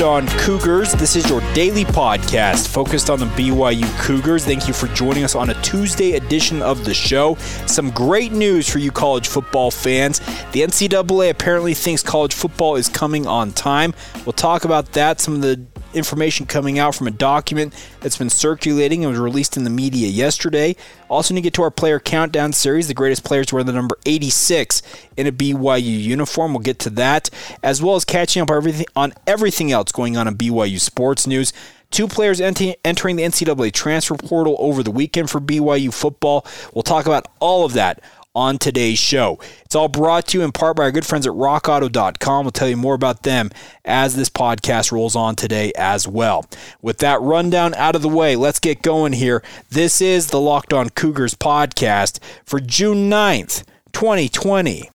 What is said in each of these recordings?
Locked On Cougars. This is your daily podcast focused on the BYU Cougars. Thank you for joining us on a Tuesday edition of the show. Some great news for you college football fans. The NCAA apparently thinks college football is coming on time. We'll talk about that, some of the information coming out from a document that's been circulating and was released in the media yesterday. Also, need to get to our player countdown series. The greatest players wear the number 86 in a BYU uniform. We'll get to that, as well as catching up everything, on everything else going on in BYU sports news. Two players ent- entering the NCAA transfer portal over the weekend for BYU football. We'll talk about all of that on today's show. It's all brought to you in part by our good friends at rockauto.com. We'll tell you more about them as this podcast rolls on today as well. With that rundown out of the way, let's get going here. This is the Locked On Cougars podcast for June 9th, 2020.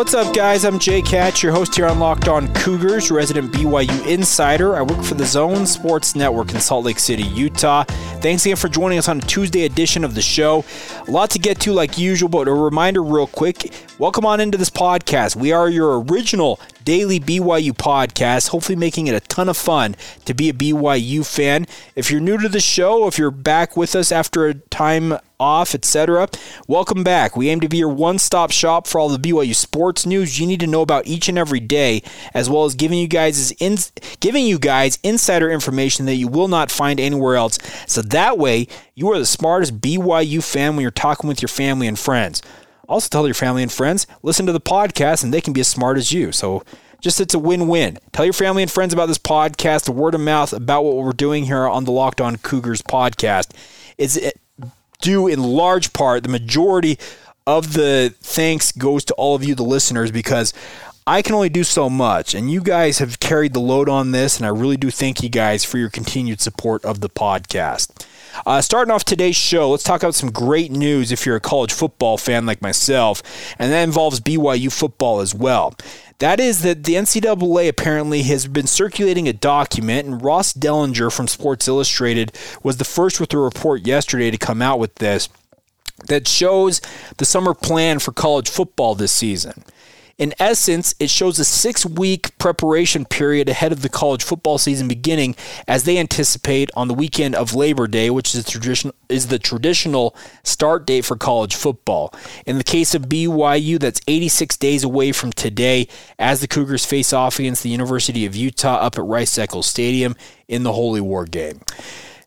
What's up, guys? I'm Jake Hatch, your host here on Locked On Cougars, resident BYU insider. I work for the Zone Sports Network in Salt Lake City, Utah. Thanks again for joining us on a Tuesday edition of the show. A lot to get to, like usual, but a reminder, real quick welcome on into this podcast. We are your original daily BYU podcast, hopefully making it a ton of fun to be a BYU fan. If you're new to the show, if you're back with us after a time off, etc., welcome back. We aim to be your one-stop shop for all the BYU sports news you need to know about each and every day, as well as giving you guys in, giving you guys insider information that you will not find anywhere else. So that way, you are the smartest BYU fan when you're talking with your family and friends. Also, tell your family and friends, listen to the podcast, and they can be as smart as you. So, just it's a win win. Tell your family and friends about this podcast, the word of mouth about what we're doing here on the Locked On Cougars podcast. Is due in large part, the majority of the thanks goes to all of you, the listeners, because I can only do so much, and you guys have carried the load on this, and I really do thank you guys for your continued support of the podcast. Uh, starting off today's show, let's talk about some great news if you're a college football fan like myself, and that involves BYU football as well. That is that the NCAA apparently has been circulating a document, and Ross Dellenger from Sports Illustrated was the first with the report yesterday to come out with this that shows the summer plan for college football this season. In essence, it shows a six week preparation period ahead of the college football season beginning as they anticipate on the weekend of Labor Day, which is the, tradition, is the traditional start date for college football. In the case of BYU, that's 86 days away from today as the Cougars face off against the University of Utah up at Rice Eccles Stadium in the Holy War game.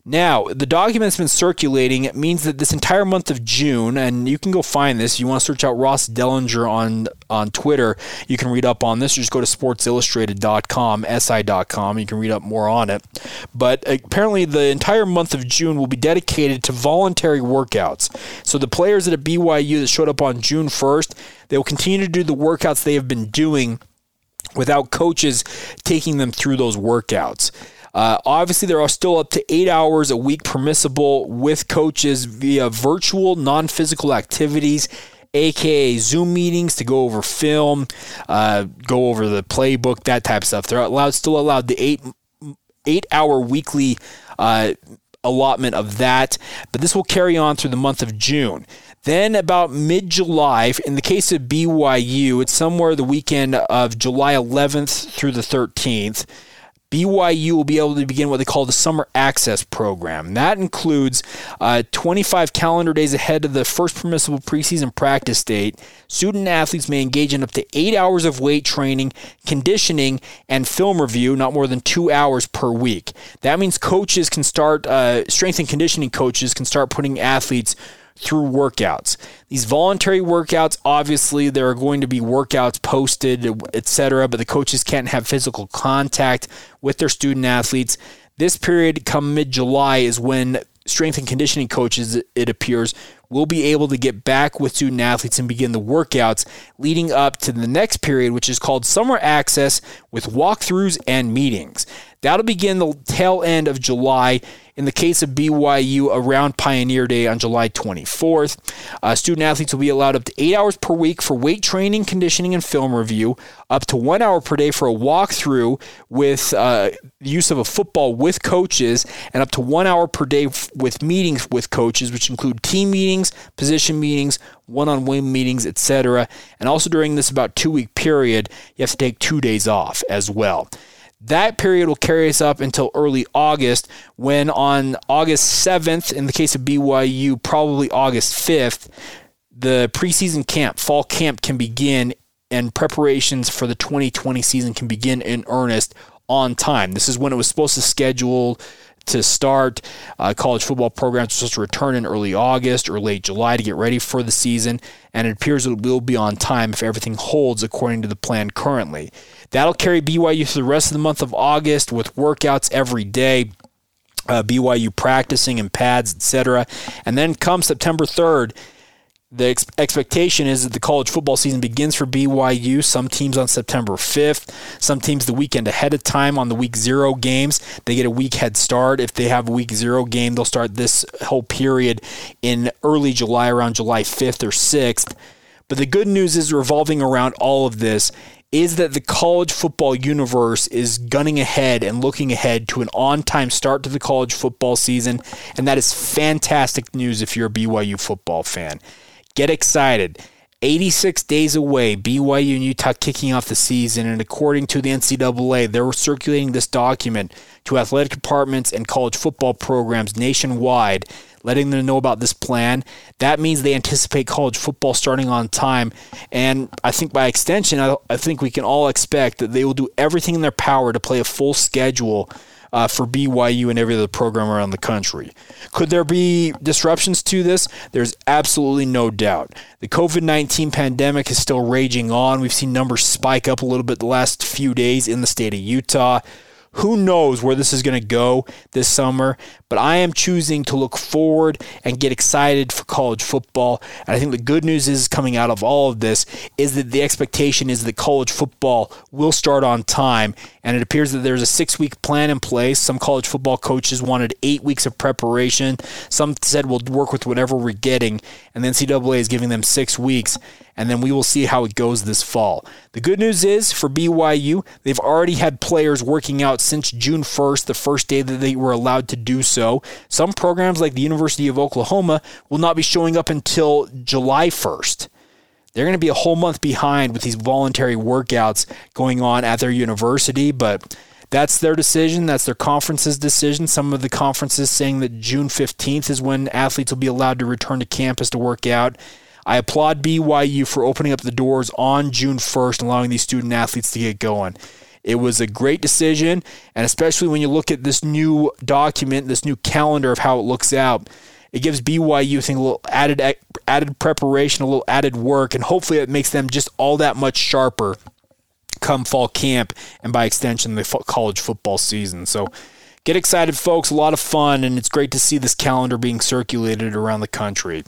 Now, the document that's been circulating it means that this entire month of June, and you can go find this. You want to search out Ross Dellenger on on Twitter, you can read up on this. Or just go to sportsillustrated.com, si.com. You can read up more on it. But apparently, the entire month of June will be dedicated to voluntary workouts. So the players at BYU that showed up on June 1st, they will continue to do the workouts they have been doing without coaches taking them through those workouts. Uh, obviously, there are still up to eight hours a week permissible with coaches via virtual, non physical activities aka Zoom meetings to go over film, uh, go over the playbook, that type of stuff. They're allowed, still allowed the eight eight hour weekly uh, allotment of that, but this will carry on through the month of June. Then, about mid July, in the case of BYU, it's somewhere the weekend of July 11th through the 13th. BYU will be able to begin what they call the Summer Access Program. That includes uh, 25 calendar days ahead of the first permissible preseason practice date. Student athletes may engage in up to eight hours of weight training, conditioning, and film review, not more than two hours per week. That means coaches can start, uh, strength and conditioning coaches can start putting athletes through workouts. These voluntary workouts, obviously, there are going to be workouts posted, etc., but the coaches can't have physical contact with their student athletes. This period, come mid July, is when strength and conditioning coaches, it appears, will be able to get back with student athletes and begin the workouts leading up to the next period, which is called summer access with walkthroughs and meetings. That'll begin the tail end of July. In the case of BYU, around Pioneer Day on July 24th, uh, student athletes will be allowed up to eight hours per week for weight training, conditioning, and film review, up to one hour per day for a walkthrough with uh, use of a football with coaches, and up to one hour per day with meetings with coaches, which include team meetings, position meetings, one-on-one meetings, etc. And also during this about two-week period, you have to take two days off as well. That period will carry us up until early August, when on August 7th, in the case of BYU, probably August 5th, the preseason camp, fall camp can begin, and preparations for the 2020 season can begin in earnest on time. This is when it was supposed to schedule to start. Uh, college football programs are supposed to return in early August or late July to get ready for the season, and it appears it will be on time if everything holds according to the plan currently. That'll carry BYU through the rest of the month of August with workouts every day. Uh, BYU practicing in pads, etc. And then come September 3rd, the ex- expectation is that the college football season begins for BYU. Some teams on September 5th, some teams the weekend ahead of time on the week zero games. They get a week head start. If they have a week zero game, they'll start this whole period in early July, around July 5th or 6th. But the good news is revolving around all of this is that the college football universe is gunning ahead and looking ahead to an on time start to the college football season. And that is fantastic news if you're a BYU football fan. Get excited. 86 days away, BYU and Utah kicking off the season, and according to the NCAA, they're circulating this document to athletic departments and college football programs nationwide, letting them know about this plan. That means they anticipate college football starting on time, and I think by extension, I, I think we can all expect that they will do everything in their power to play a full schedule uh, for BYU and every other program around the country. Could there be disruptions to this? There's absolutely no doubt. The COVID 19 pandemic is still raging on. We've seen numbers spike up a little bit the last few days in the state of Utah. Who knows where this is going to go this summer, but I am choosing to look forward and get excited for college football. And I think the good news is coming out of all of this is that the expectation is that college football will start on time. And it appears that there's a six week plan in place. Some college football coaches wanted eight weeks of preparation. Some said we'll work with whatever we're getting. And the NCAA is giving them six weeks and then we will see how it goes this fall. The good news is for BYU, they've already had players working out since June 1st, the first day that they were allowed to do so. Some programs, like the University of Oklahoma, will not be showing up until July 1st. They're going to be a whole month behind with these voluntary workouts going on at their university, but that's their decision. That's their conference's decision. Some of the conferences saying that June 15th is when athletes will be allowed to return to campus to work out. I applaud BYU for opening up the doors on June 1st, allowing these student athletes to get going. It was a great decision, and especially when you look at this new document, this new calendar of how it looks out, it gives BYU I think a little added added preparation, a little added work, and hopefully it makes them just all that much sharper come fall camp and by extension the college football season. So get excited, folks! A lot of fun, and it's great to see this calendar being circulated around the country.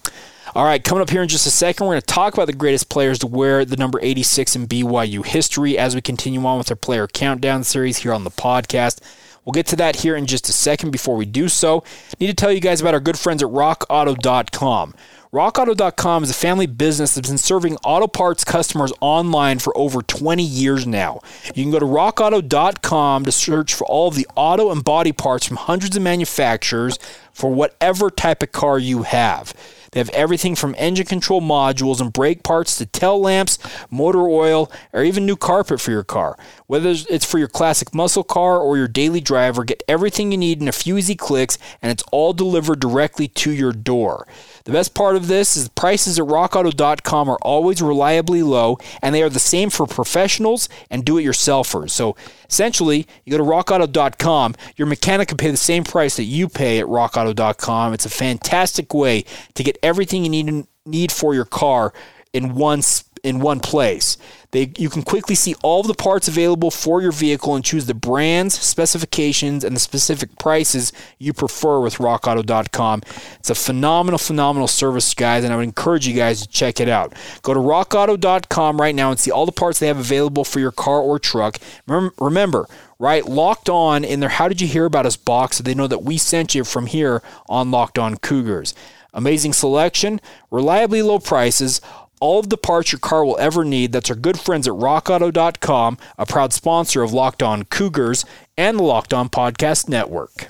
All right, coming up here in just a second, we're going to talk about the greatest players to wear the number 86 in BYU history as we continue on with our player countdown series here on the podcast. We'll get to that here in just a second. Before we do so, I need to tell you guys about our good friends at rockauto.com. RockAuto.com is a family business that's been serving auto parts customers online for over 20 years now. You can go to RockAuto.com to search for all of the auto and body parts from hundreds of manufacturers for whatever type of car you have. They have everything from engine control modules and brake parts to tail lamps, motor oil, or even new carpet for your car. Whether it's for your classic muscle car or your daily driver, get everything you need in a few easy clicks and it's all delivered directly to your door. The best part of this is the prices at rockauto.com are always reliably low, and they are the same for professionals and do it yourselfers. So essentially, you go to rockauto.com, your mechanic can pay the same price that you pay at rockauto.com. It's a fantastic way to get everything you need need for your car in one in one place. They, you can quickly see all the parts available for your vehicle and choose the brands, specifications, and the specific prices you prefer with rockauto.com. It's a phenomenal, phenomenal service, guys, and I would encourage you guys to check it out. Go to rockauto.com right now and see all the parts they have available for your car or truck. Remember, right? Locked on in their How Did You Hear About Us box so they know that we sent you from here on Locked On Cougars. Amazing selection, reliably low prices, all of the parts your car will ever need. That's our good friends at rockauto.com, a proud sponsor of Locked On Cougars and the Locked On Podcast Network.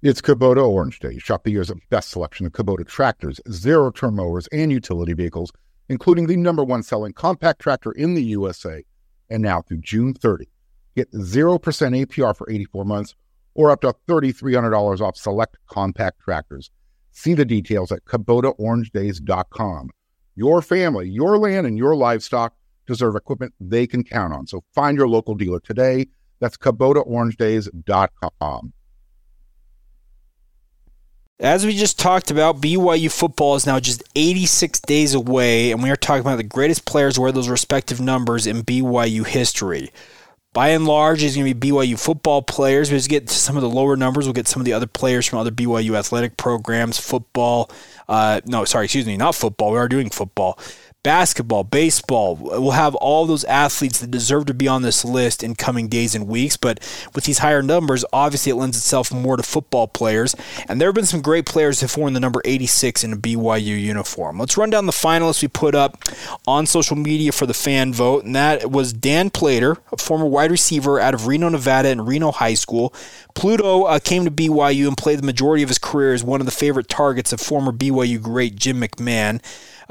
It's Kubota Orange Day. Shop the year's best selection of Kubota tractors, zero turn mowers, and utility vehicles, including the number one selling compact tractor in the USA. And now through June 30, get 0% APR for 84 months or up to $3,300 off select compact tractors. See the details at KubotaOrangeDays.com. Your family, your land, and your livestock deserve equipment they can count on. So find your local dealer today. That's KubotaOrangeDays.com. As we just talked about, BYU football is now just 86 days away, and we are talking about the greatest players wear those respective numbers in BYU history by and large, it's going to be BYU football players. We just get some of the lower numbers. We'll get some of the other players from other BYU athletic programs, football. Uh, no, sorry, excuse me, not football. We are doing football basketball, baseball. We'll have all those athletes that deserve to be on this list in coming days and weeks. But with these higher numbers, obviously it lends itself more to football players. And there have been some great players who have worn the number 86 in a BYU uniform. Let's run down the finalists we put up on social media for the fan vote. And that was Dan Plater, a former wide receiver out of Reno, Nevada and Reno High School. Pluto uh, came to BYU and played the majority of his career as one of the favorite targets of former BYU great Jim McMahon.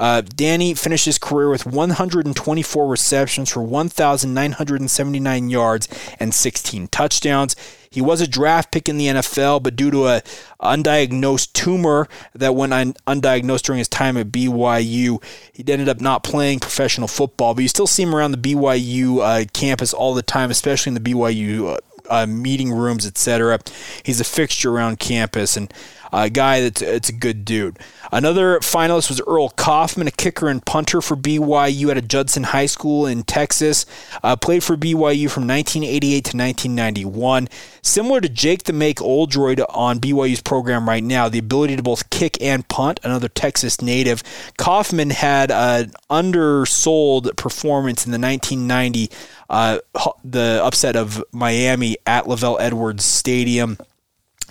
Uh, Danny finished his career with 124 receptions for 1,979 yards and 16 touchdowns. He was a draft pick in the NFL, but due to a undiagnosed tumor that went un- undiagnosed during his time at BYU, he ended up not playing professional football. But you still see him around the BYU uh, campus all the time, especially in the BYU uh, uh, meeting rooms, etc. He's a fixture around campus and a guy that's it's a good dude. Another finalist was Earl Kaufman, a kicker and punter for BYU at a Judson High School in Texas. Uh, played for BYU from 1988 to 1991. Similar to Jake the Make Oldroyd on BYU's program right now, the ability to both kick and punt, another Texas native. Kaufman had an undersold performance in the 1990 uh, the upset of Miami at LaVell Edwards Stadium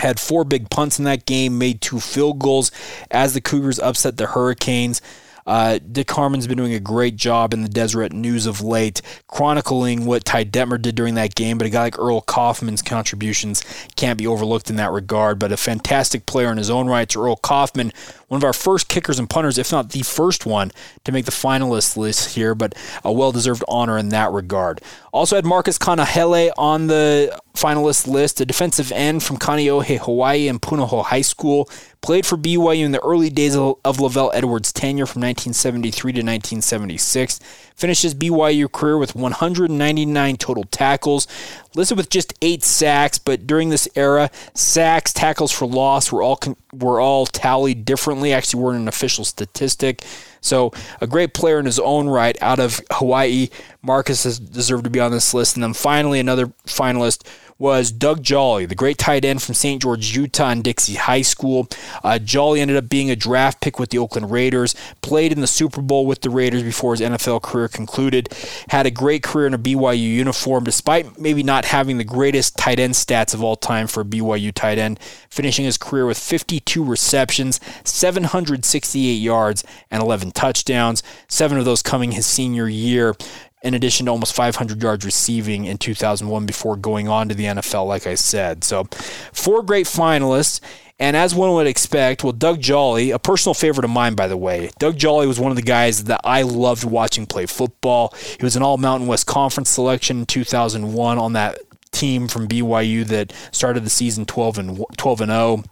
had four big punts in that game, made two field goals as the Cougars upset the Hurricanes. Uh, Dick Harmon's been doing a great job in the Deseret News of late, chronicling what Ty Detmer did during that game. But a guy like Earl Kaufman's contributions can't be overlooked in that regard. But a fantastic player in his own right. Earl Kaufman one of our first kickers and punters, if not the first one, to make the finalist list here, but a well deserved honor in that regard. Also had Marcus Kanahele on the finalist list, a defensive end from Kaneohe, Hawaii, and Punahou High School. Played for BYU in the early days of LaVell Edwards' tenure from 1973 to 1976. Finishes BYU career with 199 total tackles, listed with just eight sacks. But during this era, sacks, tackles for loss were all were all tallied differently. Actually, weren't an official statistic. So a great player in his own right out of Hawaii. Marcus has deserved to be on this list. And then finally, another finalist was Doug Jolley, the great tight end from St. George, Utah, and Dixie High School. Uh, Jolley ended up being a draft pick with the Oakland Raiders, played in the Super Bowl with the Raiders before his NFL career concluded, had a great career in a BYU uniform, despite maybe not having the greatest tight end stats of all time for a BYU tight end, finishing his career with 52 receptions, 768 yards, and 11 touchdowns, seven of those coming his senior year in addition to almost 500 yards receiving in 2001 before going on to the NFL, like I said. So, four great finalists. And as one would expect, well, Doug Jolley, a personal favorite of mine, by the way, Doug Jolley was one of the guys that I loved watching play football. He was an All Mountain West Conference selection in 2001 on that team from BYU that started the season 12 and 12 and 0.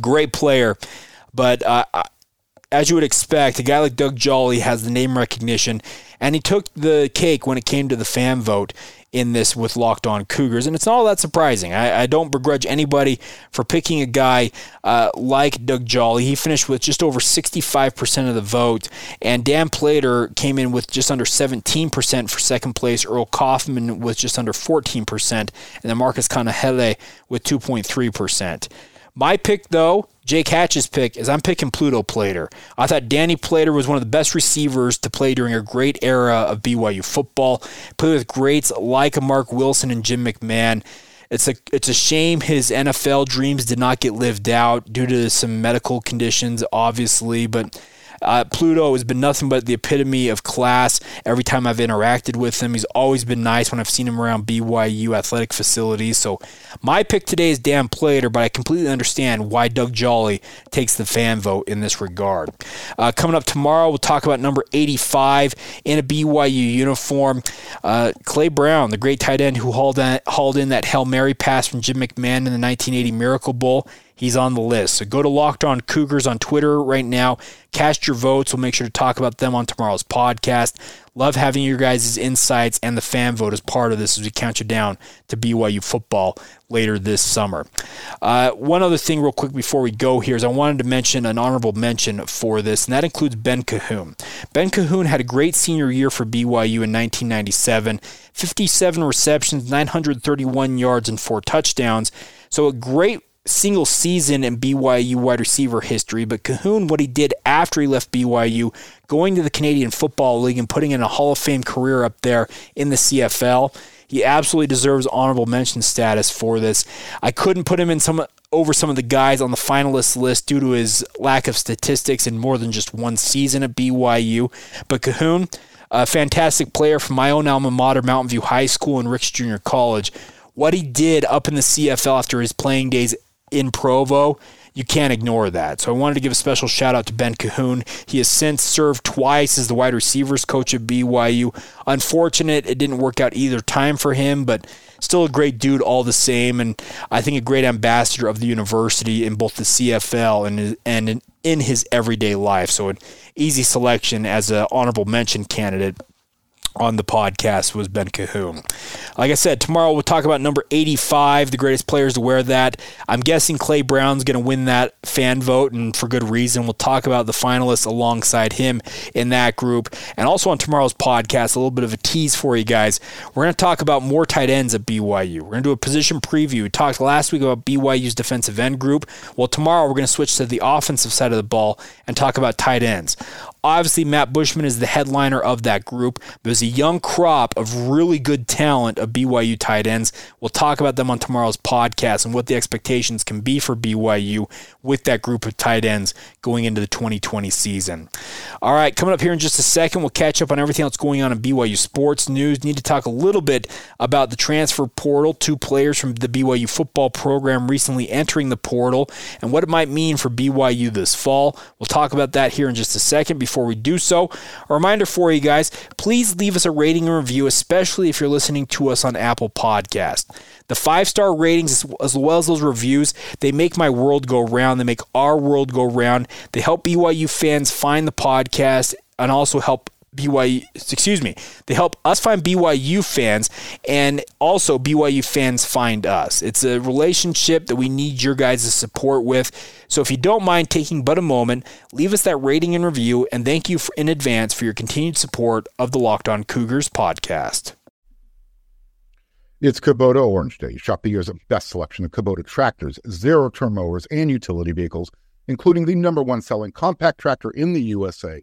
Great player, but uh, as you would expect, a guy like Doug Jolley has the name recognition, and he took the cake when it came to the fan vote. in this with Locked On Cougars, and it's not all that surprising. I, I don't begrudge anybody for picking a guy uh, like Doug Jolley. He finished with just over 65% of the vote, and Dan Plater came in with just under 17% for second place. Earl Kaufman was just under 14%, and then Marcus Kanahele with 2.3%. My pick, though, Jake Hatch's pick, is I'm picking Pluto Plater. I thought Danny Plater was one of the best receivers to play during a great era of BYU football. Played with greats like Mark Wilson and Jim McMahon. It's a it's a shame his NFL dreams did not get lived out due to some medical conditions, obviously, but uh, Pluto has been nothing but the epitome of class every time I've interacted with him. He's always been nice when I've seen him around BYU athletic facilities. So my pick today is Dan Plater, but I completely understand why Doug Jolley takes the fan vote in this regard. Uh, coming up tomorrow, we'll talk about number 85 in a BYU uniform. Uh, Clay Brown, the great tight end who hauled, in, hauled in that Hail Mary pass from Jim McMahon in the 1980 Miracle Bowl he's on the list. So go to Locked On Cougars on Twitter right now. Cast your votes. We'll make sure to talk about them on tomorrow's podcast. Love having your guys' insights and the fan vote as part of this as we count you down to BYU football later this summer. Uh, one other thing, real quick, before we go here, is I wanted to mention an honorable mention for this, and that includes Ben Cahoon. Ben Cahoon had a great senior year for BYU in 1997 57 receptions, 931 yards, and four touchdowns. So a great single season in BYU wide receiver history, but Cahoon, what he did after he left BYU, going to the Canadian Football League and putting in a Hall of Fame career up there in the CFL, he absolutely deserves honorable mention status for this. I couldn't put him in some over some of the guys on the finalist list due to his lack of statistics in more than just one season at BYU, but Cahoon, a fantastic player from my own alma mater, Mountain View High School and Ricks Junior College. What he did up in the CFL after his playing days in Provo, you can't ignore that. So I wanted to give a special shout out to Ben Cahoon. He has since served twice as the wide receivers coach at BYU. Unfortunate it didn't work out either time for him, but still a great dude all the same, and I think a great ambassador of the university in both the CFL and and in his everyday life. So an easy selection as an honorable mention candidate on the podcast was Ben Cahoon. Like I said, tomorrow we'll talk about number 85, the greatest players to wear that. I'm guessing Clay Brown's going to win that fan vote, and for good reason. We'll talk about the finalists alongside him in that group. And also on tomorrow's podcast, a little bit of a tease for you guys. We're going to talk about more tight ends at BYU. We're going to do a position preview. We talked last week about BYU's defensive end group. Well, tomorrow we're going to switch to the offensive side of the ball and talk about tight ends. Obviously, Matt Bushman is the headliner of that group. There's a young crop of really good talent of BYU tight ends. We'll talk about them on tomorrow's podcast and what the expectations can be for BYU with that group of tight ends going into the 2020 season. All right, coming up here in just a second, we'll catch up on everything else going on in BYU sports news. Need to talk a little bit about the transfer portal. Two players from the BYU football program recently entering the portal and what it might mean for BYU this fall. We'll talk about that here in just a second before we do so, a reminder for you guys please leave us a rating and review, especially if you're listening to us on Apple Podcast. The five star ratings, as well as those reviews, they make my world go round. They make our world go round. They help BYU fans find the podcast and also help BYU, excuse me, they help us find BYU fans and also BYU fans find us. It's a relationship that we need your guys' support with. So if you don't mind taking but a moment, leave us that rating and review, and thank you for, in advance for your continued support of the Locked On Cougars podcast. It's Kubota Orange Day. Shop the year's best selection of Kubota tractors, zero turn mowers, and utility vehicles, including the number one selling compact tractor in the USA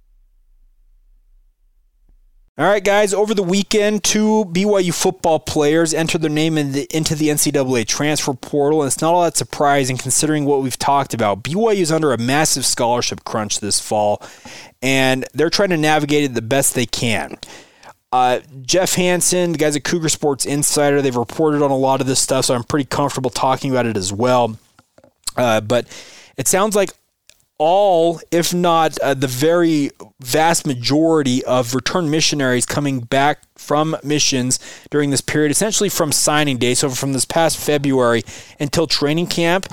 All right, guys. Over the weekend, two BYU football players entered their name in the, into the NCAA transfer portal, and it's not all that surprising considering what we've talked about. BYU is under a massive scholarship crunch this fall, and they're trying to navigate it the best they can. Uh, Jeff Hansen, the guys at Cougar Sports Insider, they've reported on a lot of this stuff, so I'm pretty comfortable talking about it as well. Uh, but it sounds like all, if not uh, the very vast majority of returned missionaries coming back from missions during this period, essentially from signing day, so from this past February until training camp,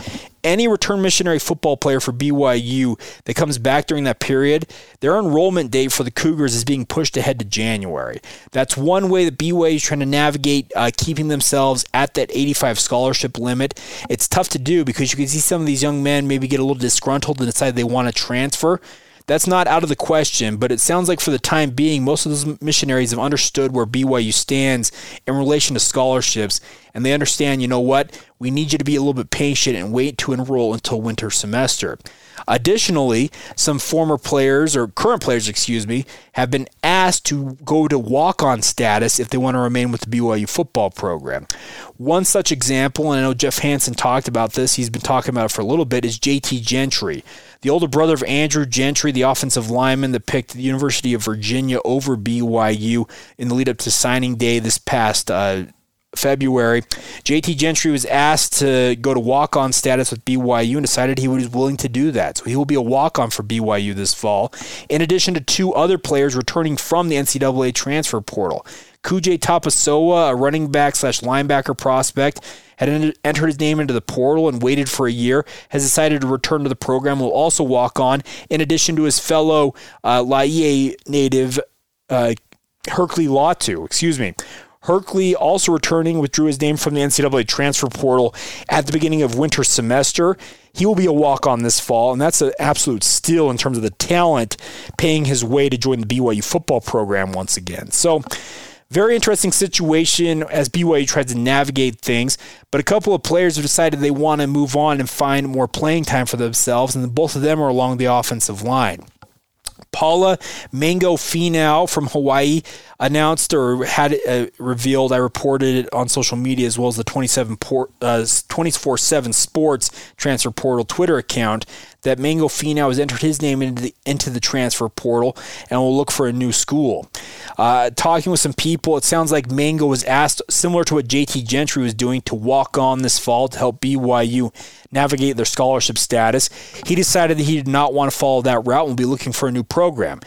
any return missionary football player for BYU that comes back during that period, their enrollment date for the Cougars is being pushed ahead to January. That's one way that BYU is trying to navigate uh, keeping themselves at that 85 scholarship limit. It's tough to do because you can see some of these young men maybe get a little disgruntled and decide they want to transfer. That's not out of the question, but it sounds like for the time being, most of those missionaries have understood where BYU stands in relation to scholarships, and they understand, you know what, we need you to be a little bit patient and wait to enroll until winter semester. Additionally, some former players or current players, excuse me, have been asked to go to walk-on status if they want to remain with the BYU football program. One such example, and I know Jeff Hansen talked about this, he's been talking about it for a little bit, is JT Gentry. The older brother of Andrew Gentry, the offensive lineman that picked the University of Virginia over BYU in the lead up to signing day this past uh, February. JT Gentry was asked to go to walk on status with BYU and decided he was willing to do that. So he will be a walk on for BYU this fall, in addition to two other players returning from the NCAA transfer portal. Kujay Tapusoa, a running back slash linebacker prospect, had entered his name into the portal and waited for a year, has decided to return to the program, will also walk on, in addition to his fellow uh, Laie native uh, Hirkley Latu, excuse me. Hirkley also returning withdrew his name from the NCAA transfer portal at the beginning of winter semester. He will be a walk on this fall, and that's an absolute steal in terms of the talent paying his way to join the BYU football program once again. So, very interesting situation as BYU tries to navigate things, but a couple of players have decided they want to move on and find more playing time for themselves, and both of them are along the offensive line. Paula Mango Finau from Hawaii announced or had uh, revealed. I reported it on social media as well as the 27 port, uh, 24/7 Sports transfer portal Twitter account that Mango Finau has entered his name into the, into the transfer portal and will look for a new school. Uh, talking with some people, it sounds like Mango was asked, similar to what JT Gentry was doing, to walk on this fall to help BYU navigate their scholarship status. He decided that he did not want to follow that route and will be looking for a new program.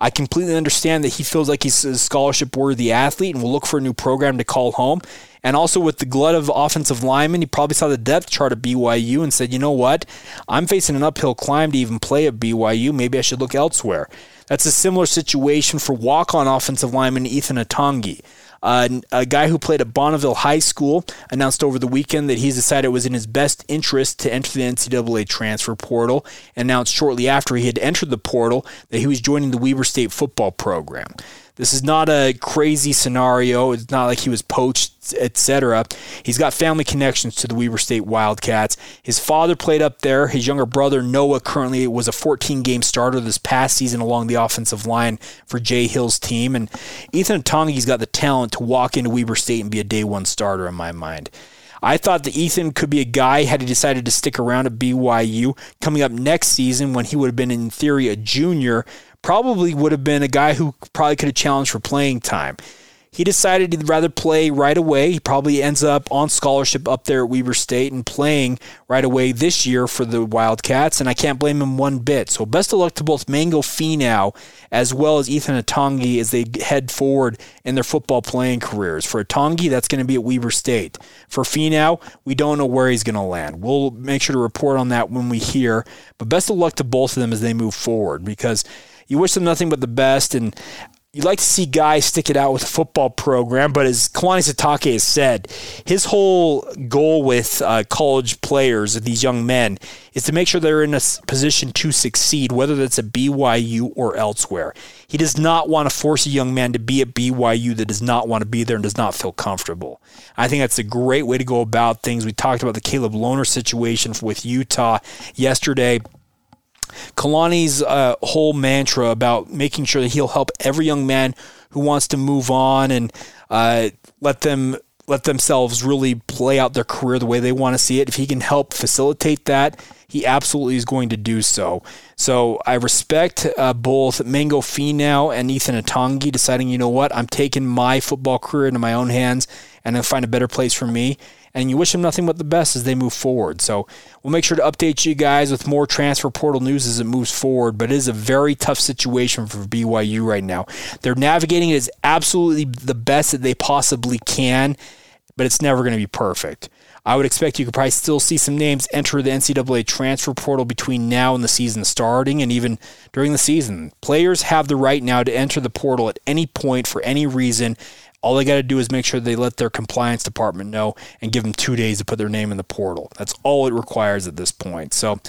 I completely understand that he feels like he's a scholarship worthy athlete and will look for a new program to call home. And also with the glut of offensive linemen, he probably saw the depth chart at BYU and said, you know what? I'm facing an uphill climb to even play at BYU. Maybe I should look elsewhere. That's a similar situation for walk on offensive lineman Ethan Atagi. Uh, a guy who played at Bonneville High School announced over the weekend that he's decided it was in his best interest to enter the NCAA transfer portal. Announced shortly after he had entered the portal that he was joining the Weber State football program. This is not a crazy scenario. It's not like he was poached, etc. He's got family connections to the Weber State Wildcats. His father played up there. His younger brother Noah currently was a 14-game starter this past season along the offensive line for Jay Hill's team. And Ethan Atagi's got the talent to walk into Weber State and be a day one starter in my mind. I thought that Ethan could be a guy had he decided to stick around at BYU coming up next season when he would have been in theory a junior probably would have been a guy who probably could have challenged for playing time. He decided he'd rather play right away. He probably ends up on scholarship up there at Weber State and playing right away this year for the Wildcats, and I can't blame him one bit. So best of luck to both Mango Finau as well as Ethan Atagi as they head forward in their football playing careers. For Atagi, that's going to be at Weber State. For Finau, we don't know where he's going to land. We'll make sure to report on that when we hear. But best of luck to both of them as they move forward because – you wish them nothing but the best. And you'd like to see guys stick it out with a football program, but as Kalani Sitake has said, his whole goal with uh, college players, these young men, is to make sure they're in a position to succeed, whether that's at BYU or elsewhere. He does not want to force a young man to be at BYU that does not want to be there and does not feel comfortable. I think that's a great way to go about things. We talked about the Caleb Lohner situation with Utah yesterday. Kalani's uh, whole mantra about making sure that he'll help every young man who wants to move on and uh, let them let themselves really play out their career the way they want to see it. If he can help facilitate that, he absolutely is going to do so. So I respect uh, both Mango Finau and Ethan Atagi deciding, you know what, I'm taking my football career into my own hands and I'll find a better place for me and you wish them nothing but the best as they move forward. So we'll make sure to update you guys with more transfer portal news as it moves forward. But it is a very tough situation for BYU right now. They're navigating it as absolutely the best that they possibly can, but it's never going to be perfect. I would expect you could probably still see some names enter the NCAA transfer portal between now and the season starting, and even during the season. Players have the right now to enter the portal at any point for any reason. All they got to do is make sure they let their compliance department know and give them two days to put their name in the portal. That's all it requires at this point. So,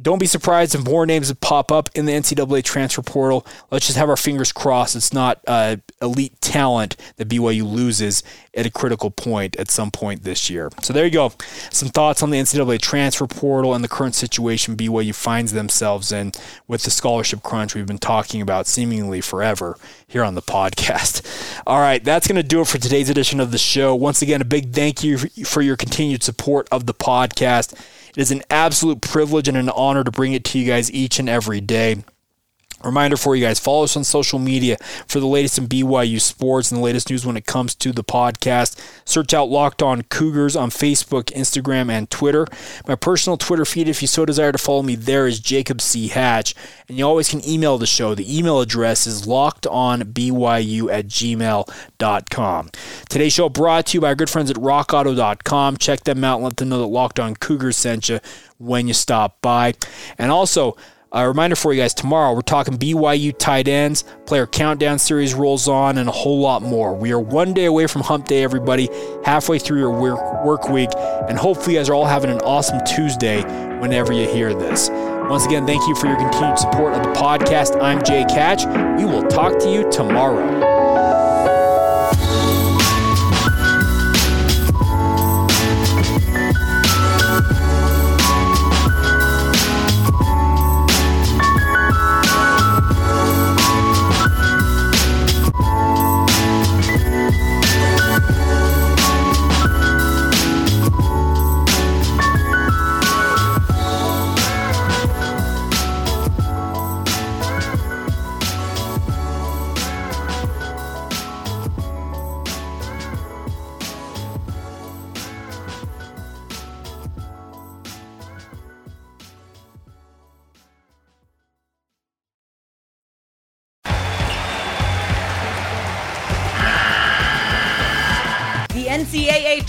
don't be surprised if more names pop up in the NCAA transfer portal. Let's just have our fingers crossed it's not uh, elite talent that BYU loses at a critical point at some point this year. So there you go. Some thoughts on the NCAA transfer portal and the current situation BYU finds themselves in with the scholarship crunch we've been talking about seemingly forever here on the podcast. All right, that's going to do it for today's edition of the show. Once again, a big thank you for your continued support of the podcast. It is an absolute privilege and an honor to bring it to you guys each and every day. Reminder for you guys follow us on social media for the latest in BYU sports and the latest news when it comes to the podcast. Search out Locked On Cougars on Facebook, Instagram, and Twitter. My personal Twitter feed, if you so desire to follow me there, is Jacob C. Hatch. And you always can email the show. The email address is lockedonbyu at gmail.com. Today's show brought to you by our good friends at rockauto.com. Check them out and let them know that Locked On Cougars sent you when you stop by. And also, a reminder for you guys tomorrow, we're talking BYU tight ends, player countdown series rolls on, and a whole lot more. We are one day away from hump day, everybody, halfway through your work, work week, and hopefully you guys are all having an awesome Tuesday whenever you hear this. Once again, thank you for your continued support of the podcast. I'm Jake Hatch. We will talk to you tomorrow.